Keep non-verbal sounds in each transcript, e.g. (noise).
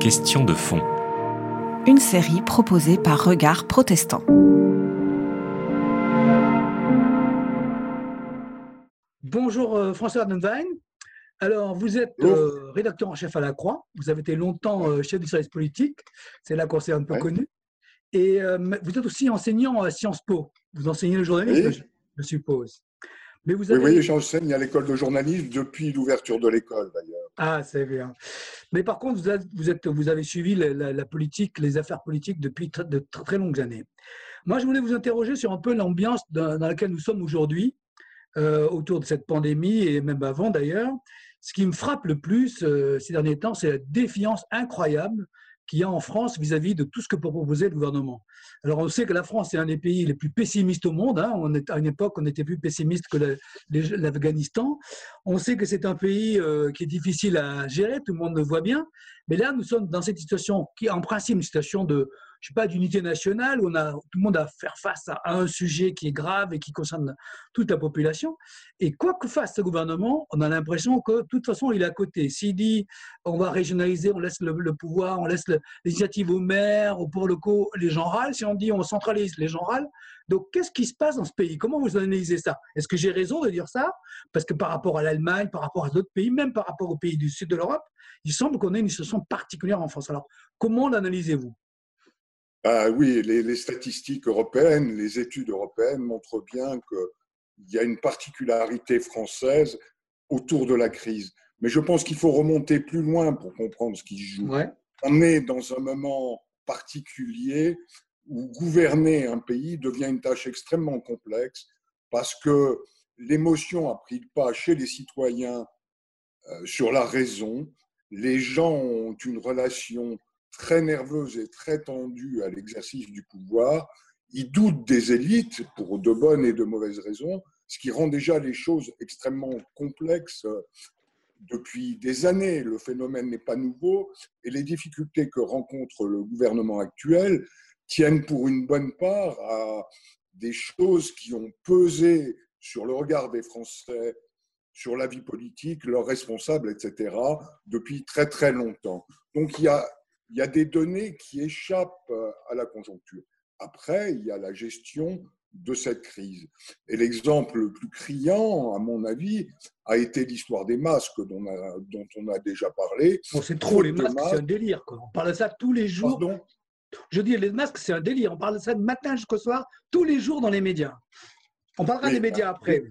Question de fond. Une série proposée par Regard Protestant. Bonjour euh, François Adenwein. Alors, vous êtes euh, rédacteur en chef à la Croix. Vous avez été longtemps euh, chef du service politique. C'est là qu'on s'est un peu connu. Et vous êtes aussi enseignant à Sciences Po. Vous enseignez le journalisme, je, suppose. Mais vous avez... Oui, j'enseigne à l'école de journalisme depuis l'ouverture de l'école, d'ailleurs. Ah, c'est bien. Mais par contre, vous, êtes, vous avez suivi la, politique, les affaires politiques depuis de très longues années. Moi, je voulais vous interroger sur un peu l'ambiance dans, dans laquelle nous sommes aujourd'hui. Euh, autour de cette pandémie et même avant d'ailleurs. Ce qui me frappe le plus euh, ces derniers temps, c'est la défiance incroyable qu'il y a en France vis-à-vis de tout ce que peut proposer le gouvernement. Alors on sait que la France est un des pays les plus pessimistes au monde. Hein. On est, à une époque, on était plus pessimiste que l'Afghanistan. On sait que c'est un pays euh, qui est difficile à gérer, tout le monde le voit bien. Mais là, nous sommes dans cette situation qui est en principe une situation de, je sais pas, d'unité nationale où on a tout le monde à faire face à un sujet qui est grave et qui concerne toute la population. Et quoi que fasse ce gouvernement, on a l'impression que de toute façon, il est à côté. S'il dit on va régionaliser, on laisse le, pouvoir, on laisse l'initiative aux maires, ou pour le coup, les gens râlent. Si on dit on centralise, les gens râlent. Donc, qu'est-ce qui se passe dans ce pays? Comment vous analysez ça? Est-ce que j'ai raison de dire ça? Parce que par rapport à l'Allemagne, par rapport à d'autres pays, même par rapport aux pays du sud de l'Europe, il semble qu'on ait une situation particulière en France. Alors, comment l'analysez-vous? Ah oui, les, statistiques européennes, les études européennes montrent bien qu'il y a une particularité française autour de la crise. Mais je pense qu'il faut remonter plus loin pour comprendre ce qui se joue. On est dans un moment particulier où gouverner un pays devient une tâche extrêmement complexe parce que l'émotion a pris le pas chez les citoyens euh, sur la raison. Les gens ont une relation très nerveuse et très tendue à l'exercice du pouvoir. Ils doutent des élites pour de bonnes et de mauvaises raisons, ce qui rend déjà les choses extrêmement complexes depuis des années. Le phénomène n'est pas nouveau et les difficultés que rencontre le gouvernement actuel tiennent pour une bonne part à des choses qui ont pesé sur le regard des Français, sur la vie politique, leurs responsables, etc., depuis très très longtemps. Donc il y a il y a des données qui échappent euh, à la conjoncture. Après, il y a la gestion de cette crise. Et l'exemple le plus criant, à mon avis, a été l'histoire des masques dont, on a déjà parlé. c'est trop, les masques, c'est un délire. On parle de ça tous les jours. Je dis, les masques, c'est un délire. On parle de ça de matin jusqu'au soir, tous les jours dans les médias. On parlera des médias après.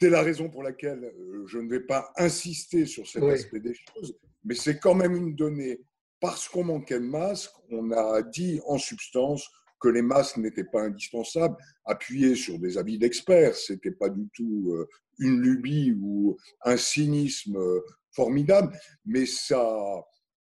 C'est la raison pour laquelle euh, je ne vais pas insister sur cet aspect des choses, mais c'est quand même une donnée. Parce qu'on manquait de masques, on a dit en substance que les masques n'étaient pas indispensables, appuyé sur des avis d'experts. Ce n'était pas du tout euh, une lubie ou un cynisme euh, formidable, mais ça,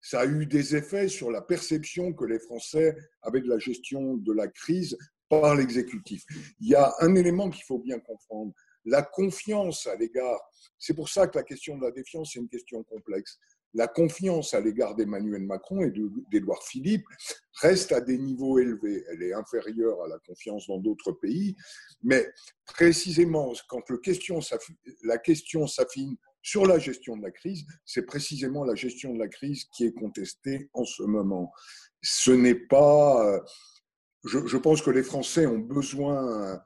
ça a eu des effets sur la perception que les Français avaient de la gestion de la crise par l'exécutif. Il y a un élément qu'il faut bien comprendre, la confiance à l'égard, c'est pour ça que la question de la défiance est une question complexe la confiance à l'égard d'Emmanuel Macron et d'Édouard Philippe reste à des niveaux élevés. Elle est inférieure à la confiance dans d'autres pays, mais précisément quand le question, la question s'affine sur la gestion de la crise, c'est précisément la gestion de la crise qui est contestée en ce moment. Ce n'est pas... Je, je pense que les Français ont besoin euh,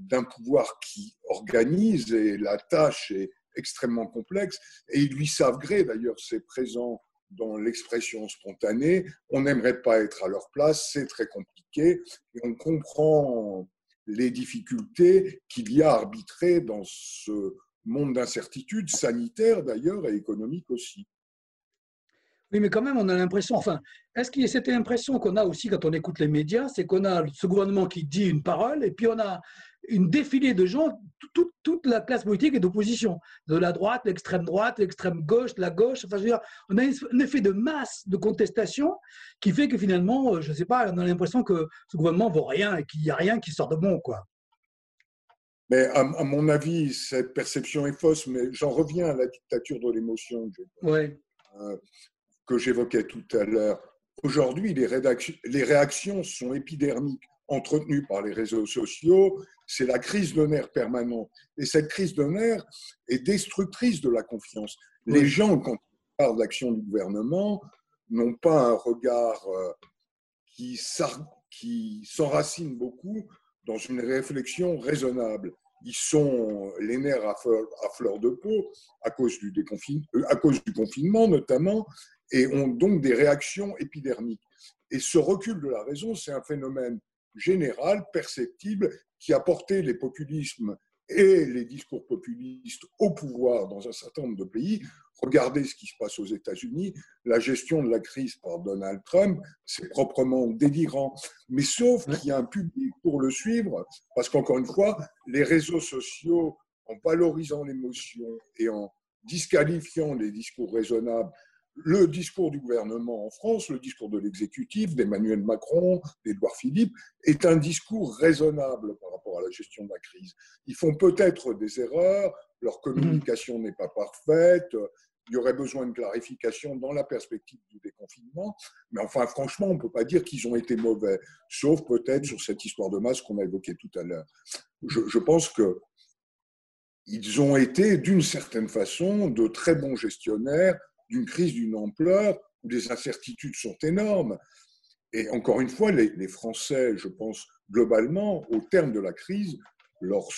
d'un pouvoir qui organise et la tâche est extrêmement complexe. Et ils lui savent gré, d'ailleurs c'est présent dans l'expression spontanée, on n'aimerait pas être à leur place, c'est très compliqué. Et on comprend les difficultés qu'il y a à arbitrer dans ce monde d'incertitude sanitaire d'ailleurs et économique aussi. Oui, mais quand même, on a l'impression, enfin, est-ce qu'il y a cette impression qu'on a aussi quand on écoute les médias, c'est qu'on a ce gouvernement qui dit une parole et puis on a une défilée de gens, toute, la classe politique est d'opposition, de la droite, l'extrême droite, l'extrême gauche, la gauche. Enfin, je veux dire, on a un effet de masse de contestation qui fait que finalement, euh, je ne sais pas, on a l'impression que ce gouvernement ne vaut rien et qu'il n'y a rien qui sort de bon, quoi. Mais à, mon avis, cette perception est fausse, mais j'en reviens à la dictature de l'émotion ouais. Euh, que j'évoquais tout à l'heure. Aujourd'hui, les, les réactions sont épidermiques entretenues par les réseaux sociaux, c'est la crise de nerfs permanente. Et cette crise de nerfs est destructrice de la confiance. Les gens, quand plupart d'actions du gouvernement n'ont pas un regard euh, qui s'enracine beaucoup dans une réflexion raisonnable. Ils sont les nerfs à fleur, de peau à cause, du euh, à cause du confinement notamment, et ont donc des réactions épidermiques. Et ce recul de la raison, c'est un phénomène général, perceptible, qui a porté les populismes et les discours populistes au pouvoir dans un certain nombre de pays. Regardez ce qui se passe aux États-Unis. La gestion de la crise par Donald Trump, c'est proprement délirant. Mais sauf qu'il y a un public pour le suivre, parce qu'encore une fois, les réseaux sociaux, en valorisant l'émotion et en disqualifiant les discours raisonnables le discours du gouvernement en France, le discours de l'exécutif, d'Emmanuel Macron, d'Edouard Philippe, est un discours raisonnable par rapport à la gestion de la crise. Ils font peut-être des erreurs, leur communication n'est pas parfaite, il y aurait besoin de clarification dans la perspective du déconfinement, mais enfin franchement, on ne peut pas dire qu'ils ont été mauvais, sauf peut-être sur cette histoire de masse qu'on a évoquée tout à l'heure. Je, je pense que ils ont été, d'une certaine façon, de très bons gestionnaires d'une crise d'une ampleur où les incertitudes sont énormes. Et encore une fois, les, Français, je pense, globalement, au terme de la crise, leur,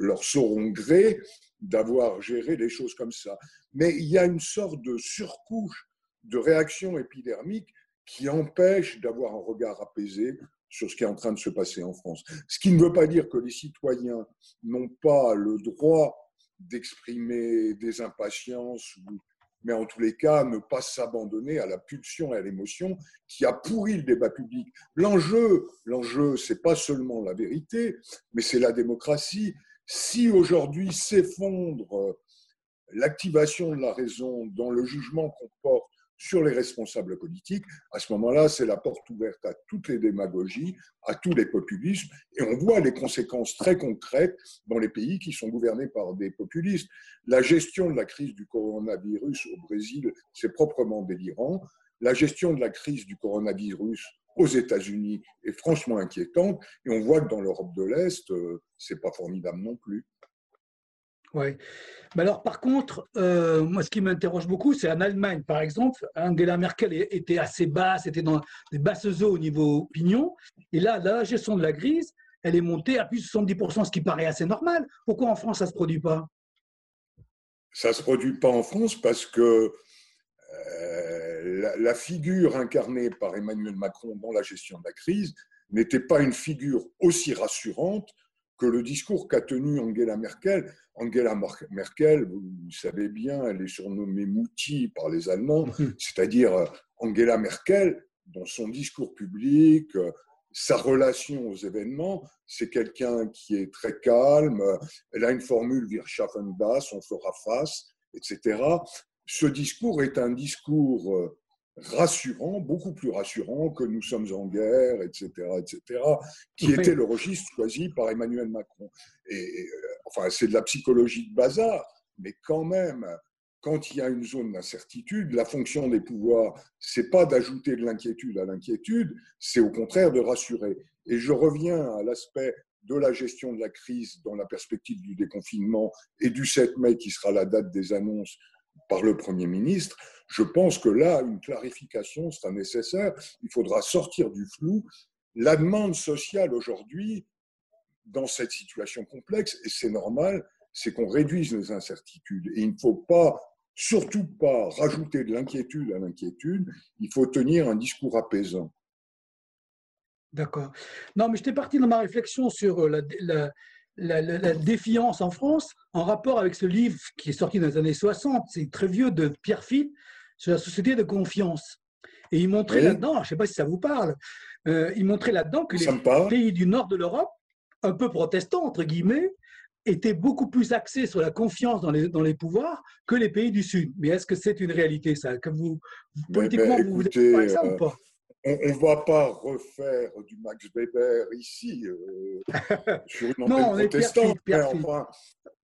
leur sauront gré d'avoir géré les choses comme ça. Mais il y a une sorte de surcouche de réaction épidermique qui empêche d'avoir un regard apaisé sur ce qui est en train de se passer en France. Ce qui ne veut pas dire que les citoyens n'ont pas le droit d'exprimer des impatiences ou mais en tous les cas, ne pas s'abandonner à la pulsion et à l'émotion qui a pourri le débat public. L'enjeu, l'enjeu, c'est pas seulement la vérité, mais c'est la démocratie. Si aujourd'hui s'effondre l'activation de la raison dans le jugement qu'on porte sur les responsables politiques, à ce moment-là, c'est la porte ouverte à toutes les démagogies, à tous les populismes, et on voit les conséquences très concrètes dans les pays qui sont gouvernés par des populistes. La gestion de la crise du coronavirus au Brésil, c'est proprement délirant. La gestion de la crise du coronavirus aux États-Unis est franchement inquiétante, et on voit que dans l'Europe de l'Est, euh, c'est pas formidable non plus. Oui. Mais alors, par contre, euh, moi, ce qui m'interroge beaucoup, c'est en Allemagne, par exemple, Angela Merkel était assez basse, était dans des basses eaux au niveau opinion. Et là, la gestion de la crise, elle est montée à plus de 70%, ce qui paraît assez normal. Pourquoi en France, ça ne se produit pas? Ça ne se produit pas en France parce que euh, la, figure incarnée par Emmanuel Macron dans la gestion de la crise n'était pas une figure aussi rassurante que le discours qu'a tenu Angela Merkel. Angela Merkel, vous savez bien, elle est surnommée Mouti par les Allemands, (laughs) c'est-à-dire euh, Angela Merkel, dans son discours public, euh, sa relation aux événements, c'est quelqu'un qui est très calme, elle a une formule Wir schaffen das, on fera face, etc. Ce discours est un discours euh, rassurant, beaucoup plus rassurant que nous sommes en guerre, etc., etc., qui était le registre choisi par Emmanuel Macron. Et, euh, enfin, c'est de la psychologie de bazar, mais quand même, quand il y a une zone d'incertitude, la fonction des pouvoirs, c'est pas d'ajouter de l'inquiétude à l'inquiétude, c'est au contraire de rassurer. Et je reviens à l'aspect de la gestion de la crise dans la perspective du déconfinement et du 7 mai qui sera la date des annonces par le Premier ministre, je pense que là, une clarification sera nécessaire. Il faudra sortir du flou. La demande sociale aujourd'hui, dans cette situation complexe, et c'est normal, c'est qu'on réduise les incertitudes. Et il ne faut pas, surtout pas, rajouter de l'inquiétude à l'inquiétude. Il faut tenir un discours apaisant. D'accord. Non, mais j'étais parti dans ma réflexion sur la, la, défiance en France en rapport avec ce livre qui est sorti dans les années 60, c'est très vieux, de Pierre Philippe, sur la société de confiance. Et il montrait là-dedans, je ne sais pas si ça vous parle, euh, il montrait là-dedans que les pays du nord de l'Europe, un peu protestants, entre guillemets, étaient beaucoup plus axés sur la confiance dans les, dans les pouvoirs que les pays du Sud. Mais est-ce que c'est une réalité, ça? Que vous, Politiquement, vous vous êtes ça ou euh, pas? on ne va pas refaire du Max Weber ici euh, (laughs) sur une antenne protestante, mais enfin,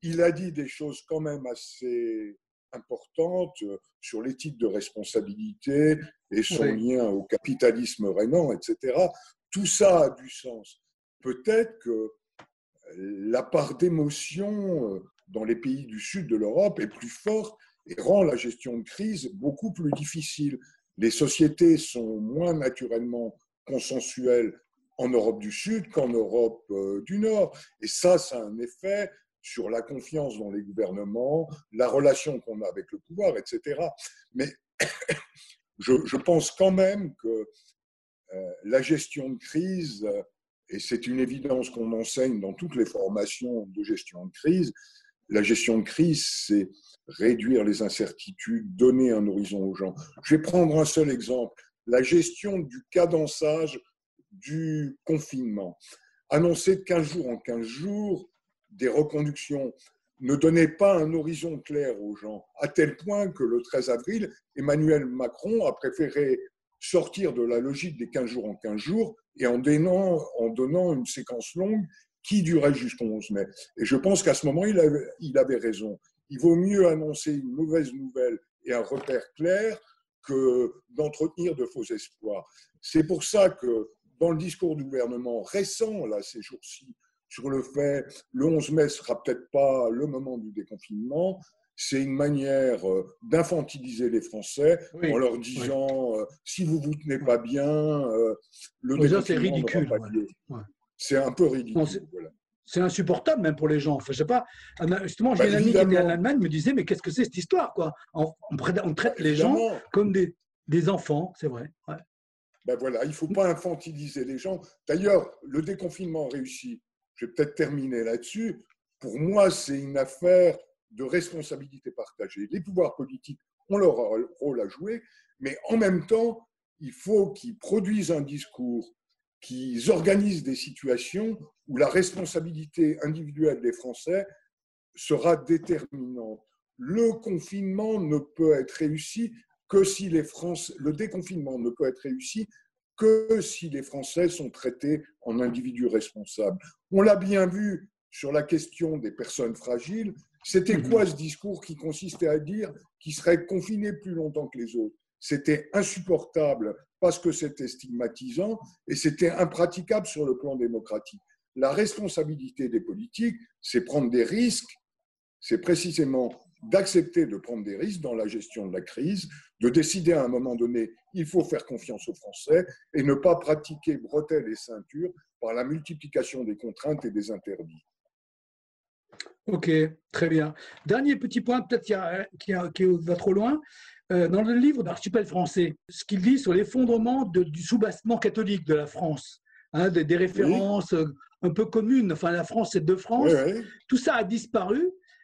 il a dit des choses quand même assez importantes euh, sur l'éthique de responsabilité et son lien au capitalisme rénan, etc. Tout ça a du sens. Peut-être que la part d'émotion euh, dans les pays du sud de l'Europe est plus forte et rend la gestion de crise beaucoup plus difficile. Les sociétés sont moins naturellement consensuelles en Europe du Sud qu'en Europe euh, du Nord. Et ça, ça a un effet sur la confiance dans les gouvernements, la relation qu'on a avec le pouvoir, etc. Mais (coughs) je, pense quand même que euh, la gestion de crise, et c'est une évidence qu'on enseigne dans toutes les formations de gestion de crise, la gestion de crise, c'est réduire les incertitudes, donner un horizon aux gens. Je vais prendre un seul exemple, la gestion du cadençage du confinement. Annoncer de 15 jours en 15 jours des reconductions ne donnait pas un horizon clair aux gens, à tel point que le 13 avril, Emmanuel Macron a préféré sortir de la logique des 15 jours en 15 jours et en donnant, une séquence longue qui durait jusqu'au 11 mai. Et je pense qu'à ce moment, il avait, il avait raison. Il vaut mieux annoncer une mauvaise nouvelle et un repère clair que d'entretenir de faux espoirs. C'est pour ça que dans le discours du gouvernement récent, là, ces jours-ci, sur le fait le 11 mai sera peut-être pas le moment du déconfinement, c'est une manière euh, d'infantiliser les Français en leur disant euh, si vous vous tenez pas bien, euh, le déconfinement c'est ridicule. C'est un peu ridicule. c'est insupportable même pour les gens. Enfin, je sais pas. Justement, j'ai bah, une amie qui était en Allemagne me disait mais qu'est-ce que c'est cette histoire quoi? On, on, traite les gens comme des, des enfants, c'est vrai. Ben voilà, il ne faut pas infantiliser les gens. D'ailleurs, le déconfinement réussi, je vais peut-être terminer là-dessus, pour moi, c'est une affaire de responsabilité partagée. Les pouvoirs politiques ont leur rôle à jouer, mais en même temps, il faut qu'ils produisent un discours, qu'ils organisent des situations où la responsabilité individuelle des Français sera déterminante. Le confinement ne peut être réussi que si les Français, le déconfinement ne peut être réussi que si les Français sont traités en individus responsables. On l'a bien vu sur la question des personnes fragiles. C'était quoi ce discours qui consistait à dire qu'ils seraient confinés plus longtemps que les autres? C'était insupportable parce que c'était stigmatisant et c'était impraticable sur le plan démocratique. La responsabilité des politiques, c'est prendre des risques, c'est précisément d'accepter de prendre des risques dans la gestion de la crise, de décider à un moment donné, il faut faire confiance aux Français et ne pas pratiquer bretelles et ceintures par la multiplication des contraintes et des interdits. Ok, très bien. Dernier petit point, peut-être qui, qui, va trop loin. Euh, dans le livre d'Archipel français, ce qu'il dit sur l'effondrement du soubassement catholique de la France, hein, des, références euh, un peu communes, enfin la France c'est deux France, tout ça a disparu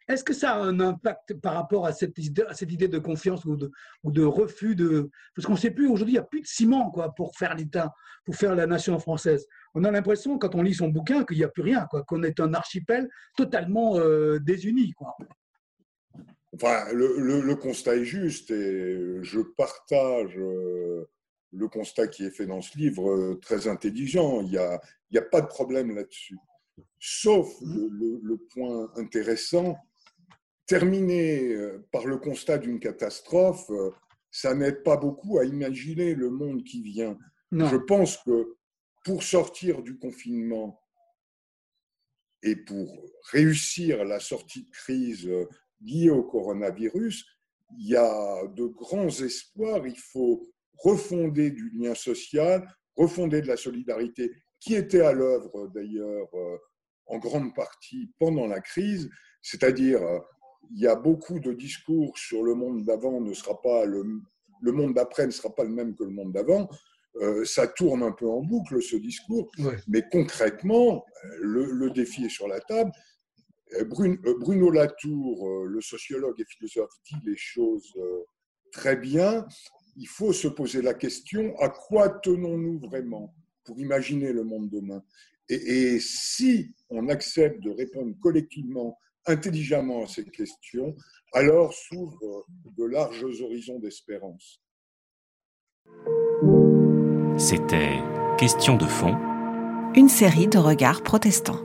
est-ce que ça a un impact par rapport à cette idée, de confiance ou de, refus de... Parce qu'on ne sait plus, aujourd'hui, il n'y a plus de ciment quoi, pour faire l'État, pour faire la nation française. On a l'impression, quand on lit son bouquin, qu'il n'y a plus rien, quoi, qu'on est un archipel totalement euh, désuni. Quoi. Enfin, le, constat est juste et je partage euh, le constat qui est fait dans ce livre, euh, très intelligent. Il n'y a, a pas de problème là-dessus. Sauf le, point intéressant, terminer euh, par le constat d'une catastrophe, euh, ça n'aide pas beaucoup à imaginer le monde qui vient. Je pense que pour sortir du confinement et pour réussir la sortie de crise euh, liée au coronavirus, il y a de grands espoirs. Il faut refonder du lien social, refonder de la solidarité, qui était à l'œuvre d'ailleurs en grande partie pendant la crise, c'est-à-dire il y a beaucoup de discours sur le monde d'avant ne sera pas le, le monde d'après ne sera pas le même que le monde d'avant. Euh, ça tourne un peu en boucle ce discours, mais concrètement, le, défi est sur la table. Euh, euh, Bruno Latour, le sociologue et philosophe, dit les choses très bien. Il faut se poser la question à quoi tenons-nous vraiment pour imaginer le monde demain? Et, et si on accepte de répondre collectivement intelligemment à ces questions, alors s'ouvrent de larges horizons d'espérance. C'était Question de fond, une série de regards protestants.